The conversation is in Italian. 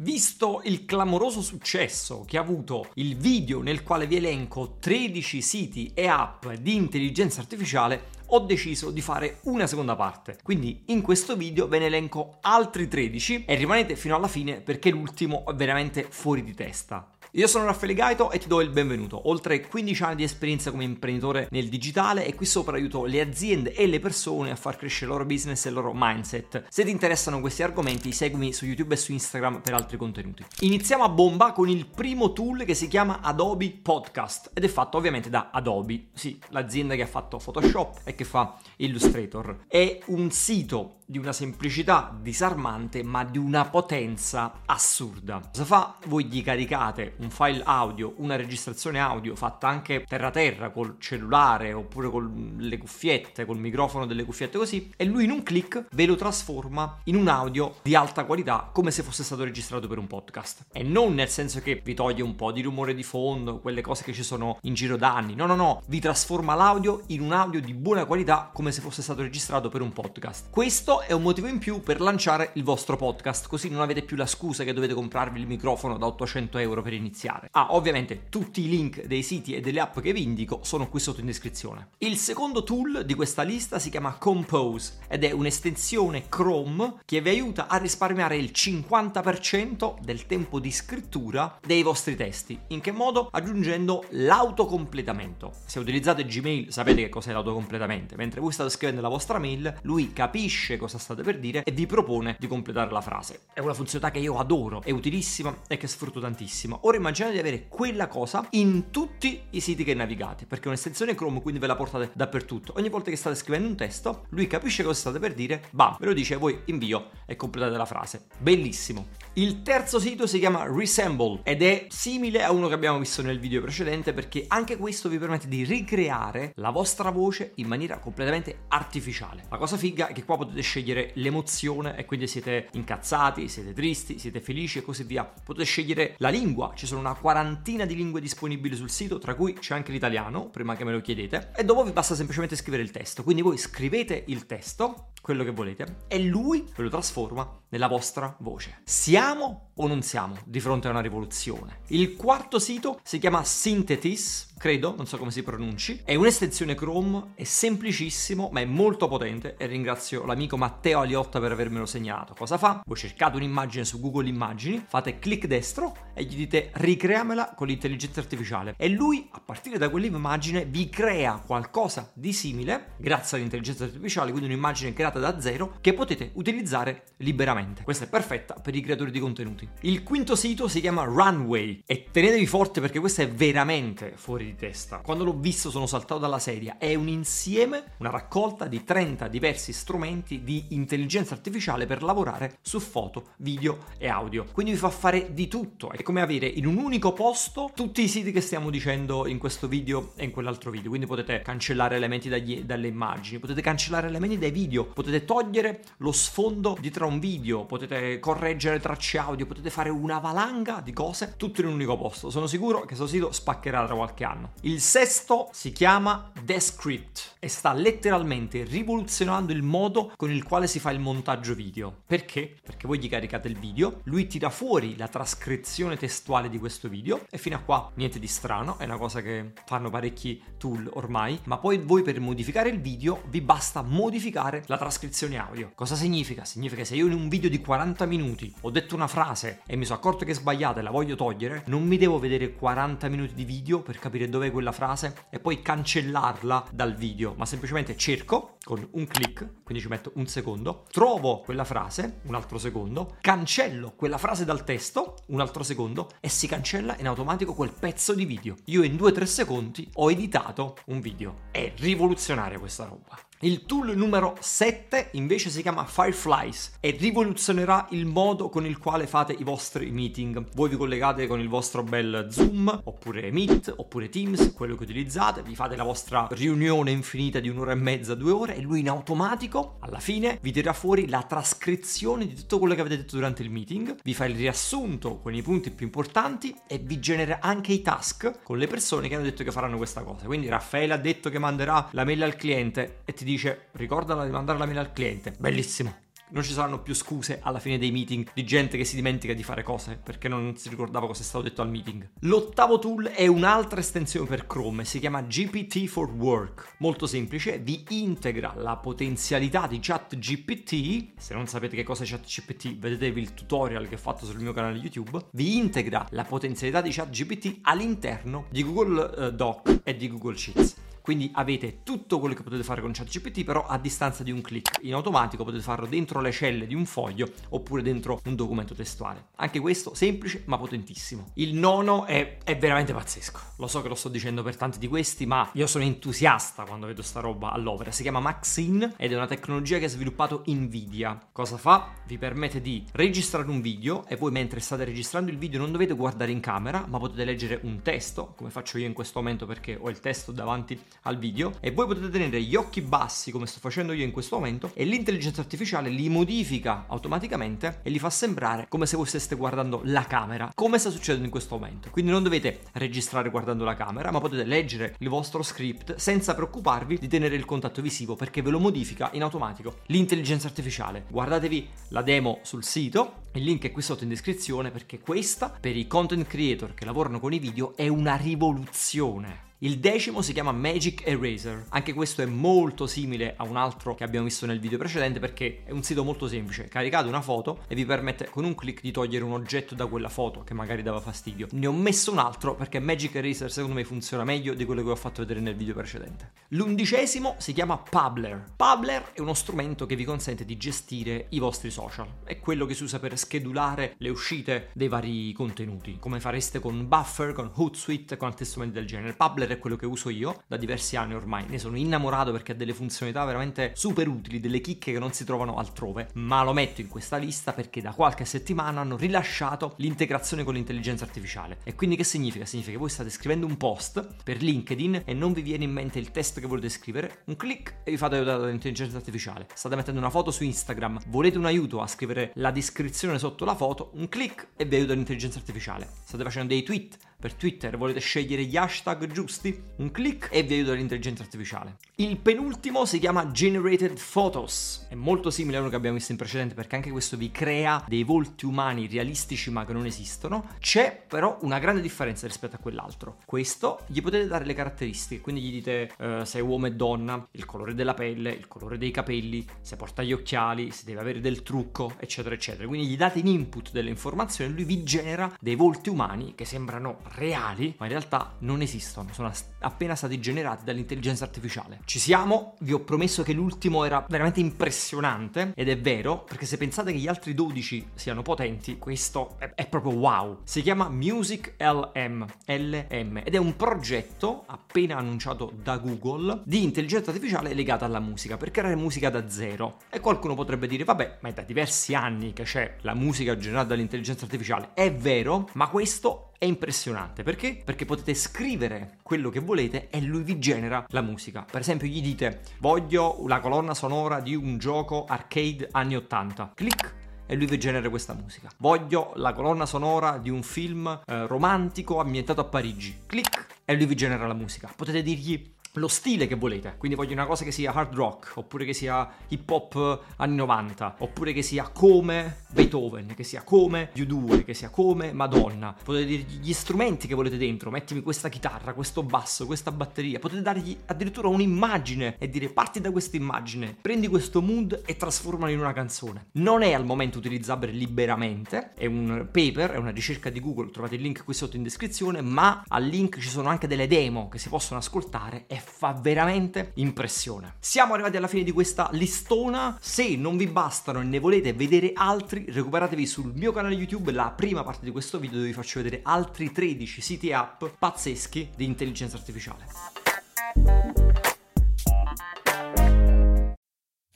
Visto il clamoroso successo che ha avuto il video nel quale vi elenco 13 siti e app di intelligenza artificiale, ho deciso di fare una seconda parte. Quindi in questo video ve ne elenco altri 13 e rimanete fino alla fine perché l'ultimo è veramente fuori di testa. Io sono Raffaele Gaito e ti do il benvenuto. Oltre 15 anni di esperienza come imprenditore nel digitale e qui sopra aiuto le aziende e le persone a far crescere il loro business e il loro mindset. Se ti interessano questi argomenti, seguimi su YouTube e su Instagram per altri contenuti. Iniziamo a bomba con il primo tool che si chiama Adobe Podcast ed è fatto ovviamente da Adobe, sì, l'azienda che ha fatto Photoshop e che fa Illustrator. È un sito di una semplicità disarmante ma di una potenza assurda. Cosa fa? Voi gli caricate un file audio, una registrazione audio fatta anche terra terra col cellulare oppure con le cuffiette, col microfono delle cuffiette così e lui in un clic ve lo trasforma in un audio di alta qualità come se fosse stato registrato per un podcast. E non nel senso che vi toglie un po' di rumore di fondo, quelle cose che ci sono in giro da anni. No, no, no, vi trasforma l'audio in un audio di buona qualità come se fosse stato registrato per un podcast. Questo è un motivo in più per lanciare il vostro podcast, così non avete più la scusa che dovete comprarvi il microfono da 800 euro per iniziare. Ah, ovviamente tutti i link dei siti e delle app che vi indico sono qui sotto in descrizione. Il secondo tool di questa lista si chiama Compose ed è un'estensione Chrome che vi aiuta a risparmiare il 50% del tempo di scrittura dei vostri testi. In che modo? Aggiungendo l'autocompletamento. Se utilizzate Gmail sapete che cos'è l'autocompletamento, mentre voi state scrivendo la vostra mail, lui capisce cosa state per dire e vi propone di completare la frase. È una funzionalità che io adoro, è utilissima e che sfrutto tantissimo. Ora immaginate di avere quella cosa in tutti i siti che navigate, perché è un'estensione Chrome, quindi ve la portate dappertutto. Ogni volta che state scrivendo un testo, lui capisce cosa state per dire, bam, ve lo dice, voi invio e completate la frase. Bellissimo. Il terzo sito si chiama Resemble ed è simile a uno che abbiamo visto nel video precedente perché anche questo vi permette di ricreare la vostra voce in maniera completamente artificiale. La cosa figa è che qua potete scegliere l'emozione e quindi siete incazzati, siete tristi, siete felici e così via. Potete scegliere la lingua, ci sono una quarantina di lingue disponibili sul sito, tra cui c'è anche l'italiano, prima che me lo chiedete, e dopo vi basta semplicemente scrivere il testo. Quindi voi scrivete il testo, quello che volete, e lui ve lo trasforma nella vostra voce. Siamo o non siamo di fronte a una rivoluzione? Il quarto sito si chiama Synthetis, credo, non so come si pronunci. È un'estensione Chrome, è semplicissimo, ma è molto potente e ringrazio l'amico Matteo Aliotta per avermelo segnalato. Cosa fa? Voi cercate un'immagine su Google Immagini, fate clic destro e gli dite ricreamela con l'intelligenza artificiale e lui a partire da quell'immagine vi crea qualcosa di simile grazie all'intelligenza artificiale, quindi un'immagine creata da zero che potete utilizzare liberamente. Questa è perfetta per i creatori di contenuti. Il quinto sito si chiama Runway e tenetevi forte perché questo è veramente fuori di testa. Quando l'ho visto sono saltato dalla sedia. È un insieme, una raccolta di 30 diversi strumenti di intelligenza artificiale per lavorare su foto, video e audio. Quindi vi fa fare di tutto. È come avere in un unico posto tutti i siti che stiamo dicendo in questo video e in quell'altro video. Quindi potete cancellare elementi dagli, dalle immagini, potete cancellare elementi dai video, potete togliere lo sfondo dietro a un video potete correggere tracce audio, potete fare una valanga di cose tutto in un unico posto. Sono sicuro che questo sito spaccherà tra qualche anno. Il sesto si chiama Descript e sta letteralmente rivoluzionando il modo con il quale si fa il montaggio video. Perché? Perché voi gli caricate il video, lui tira fuori la trascrizione testuale di questo video e fino a qua niente di strano, è una cosa che fanno parecchi tool ormai, ma poi voi per modificare il video vi basta modificare la trascrizione audio. Cosa significa? Significa che se io in un video di 40 minuti ho detto una frase e mi sono accorto che è sbagliata e la voglio togliere, non mi devo vedere 40 minuti di video per capire dov'è quella frase e poi cancellarla dal video, ma semplicemente cerco con un clic, quindi ci metto un secondo, trovo quella frase, un altro secondo, cancello quella frase dal testo, un altro secondo, e si cancella in automatico quel pezzo di video. Io in 2-3 secondi ho editato un video. È rivoluzionaria questa roba. Il tool numero 7 invece si chiama Fireflies e rivoluzionerà il modo con il quale fate i vostri meeting. Voi vi collegate con il vostro bel Zoom, oppure Meet, oppure Teams, quello che utilizzate, vi fate la vostra riunione infinita di un'ora e mezza, due ore e lui in automatico alla fine vi tirerà fuori la trascrizione di tutto quello che avete detto durante il meeting, vi fa il riassunto con i punti più importanti e vi genera anche i task con le persone che hanno detto che faranno questa cosa. Quindi Raffaele ha detto che manderà la mail al cliente e ti dice ricordala di mandare la mail al cliente. Bellissimo non ci saranno più scuse alla fine dei meeting di gente che si dimentica di fare cose perché non si ricordava cosa è stato detto al meeting. L'ottavo tool è un'altra estensione per Chrome, si chiama GPT for Work. Molto semplice, vi integra la potenzialità di ChatGPT. Se non sapete che cosa è ChatGPT, vedetevi il tutorial che ho fatto sul mio canale YouTube. Vi integra la potenzialità di ChatGPT all'interno di Google eh, Doc e di Google Sheets. Quindi avete tutto quello che potete fare con ChatGPT, però a distanza di un clic. In automatico potete farlo dentro le celle di un foglio oppure dentro un documento testuale. Anche questo semplice ma potentissimo. Il nono è, è veramente pazzesco. Lo so che lo sto dicendo per tanti di questi, ma io sono entusiasta quando vedo sta roba all'opera. Si chiama Maxine ed è una tecnologia che ha sviluppato Nvidia. Cosa fa? Vi permette di registrare un video e voi mentre state registrando il video non dovete guardare in camera, ma potete leggere un testo, come faccio io in questo momento perché ho il testo davanti al video e voi potete tenere gli occhi bassi come sto facendo io in questo momento e l'intelligenza artificiale li modifica automaticamente e li fa sembrare come se voi steste guardando la camera, come sta succedendo in questo momento. Quindi non dovete registrare guardando la camera, ma potete leggere il vostro script senza preoccuparvi di tenere il contatto visivo perché ve lo modifica in automatico l'intelligenza artificiale. Guardatevi la demo sul sito, il link è qui sotto in descrizione perché questa per i content creator che lavorano con i video è una rivoluzione. Il decimo si chiama Magic Eraser. Anche questo è molto simile a un altro che abbiamo visto nel video precedente perché è un sito molto semplice. Caricate una foto e vi permette con un clic di togliere un oggetto da quella foto che magari dava fastidio. Ne ho messo un altro perché Magic Eraser secondo me funziona meglio di quello che ho fatto vedere nel video precedente. L'undicesimo si chiama Publer. Publer è uno strumento che vi consente di gestire i vostri social. È quello che si usa per schedulare le uscite dei vari contenuti, come fareste con Buffer, con Hootsuite, con altri strumenti del genere. Publer Reader è quello che uso io da diversi anni ormai. Ne sono innamorato perché ha delle funzionalità veramente super utili, delle chicche che non si trovano altrove. Ma lo metto in questa lista perché da qualche settimana hanno rilasciato l'integrazione con l'intelligenza artificiale. E quindi che significa? Significa che voi state scrivendo un post per LinkedIn e non vi viene in mente il testo che volete scrivere, un clic e vi fate aiutare dall'intelligenza artificiale. State mettendo una foto su Instagram, volete un aiuto a scrivere la descrizione sotto la foto, un clic e vi aiuta l'intelligenza artificiale. State facendo dei tweet per Twitter volete scegliere gli hashtag giusti, un clic e vi aiuta l'intelligenza artificiale. Il penultimo si chiama Generated Photos, è molto simile a uno che abbiamo visto in precedente perché anche questo vi crea dei volti umani realistici ma che non esistono. C'è però una grande differenza rispetto a quell'altro. Questo gli potete dare le caratteristiche, quindi gli dite uh, se è uomo e donna, il colore della pelle, il colore dei capelli, se porta gli occhiali, se deve avere del trucco, eccetera, eccetera. Quindi gli date in input delle informazioni e lui vi genera dei volti umani che sembrano reali, ma in realtà non esistono, sono appena stati generati dall'intelligenza artificiale. Ci siamo, vi ho promesso che l'ultimo era veramente impressionante ed è vero, perché se pensate che gli altri 12 siano potenti, questo è, è proprio wow. Si chiama Music LM, LM ed è un progetto appena annunciato da Google di intelligenza artificiale legata alla musica, per creare musica da zero. E qualcuno potrebbe dire, vabbè, ma è da diversi anni che c'è la musica generata dall'intelligenza artificiale. È vero, ma questo è impressionante perché? Perché potete scrivere quello che volete e lui vi genera la musica. Per esempio, gli dite: Voglio la colonna sonora di un gioco arcade anni 80. Clic e lui vi genera questa musica. Voglio la colonna sonora di un film eh, romantico ambientato a Parigi. Clic e lui vi genera la musica. Potete dirgli lo stile che volete. Quindi voglio una cosa che sia hard rock, oppure che sia hip hop anni 90, oppure che sia come Beethoven, che sia come U2, che sia come Madonna. Potete dirgli gli strumenti che volete dentro, mettimi questa chitarra, questo basso, questa batteria. Potete dargli addirittura un'immagine e dire parti da questa immagine, prendi questo mood e trasformalo in una canzone. Non è al momento utilizzabile liberamente, è un paper, è una ricerca di Google, trovate il link qui sotto in descrizione, ma al link ci sono anche delle demo che si possono ascoltare e fa veramente impressione. Siamo arrivati alla fine di questa listona, se non vi bastano e ne volete vedere altri, recuperatevi sul mio canale YouTube la prima parte di questo video dove vi faccio vedere altri 13 siti app pazzeschi di intelligenza artificiale.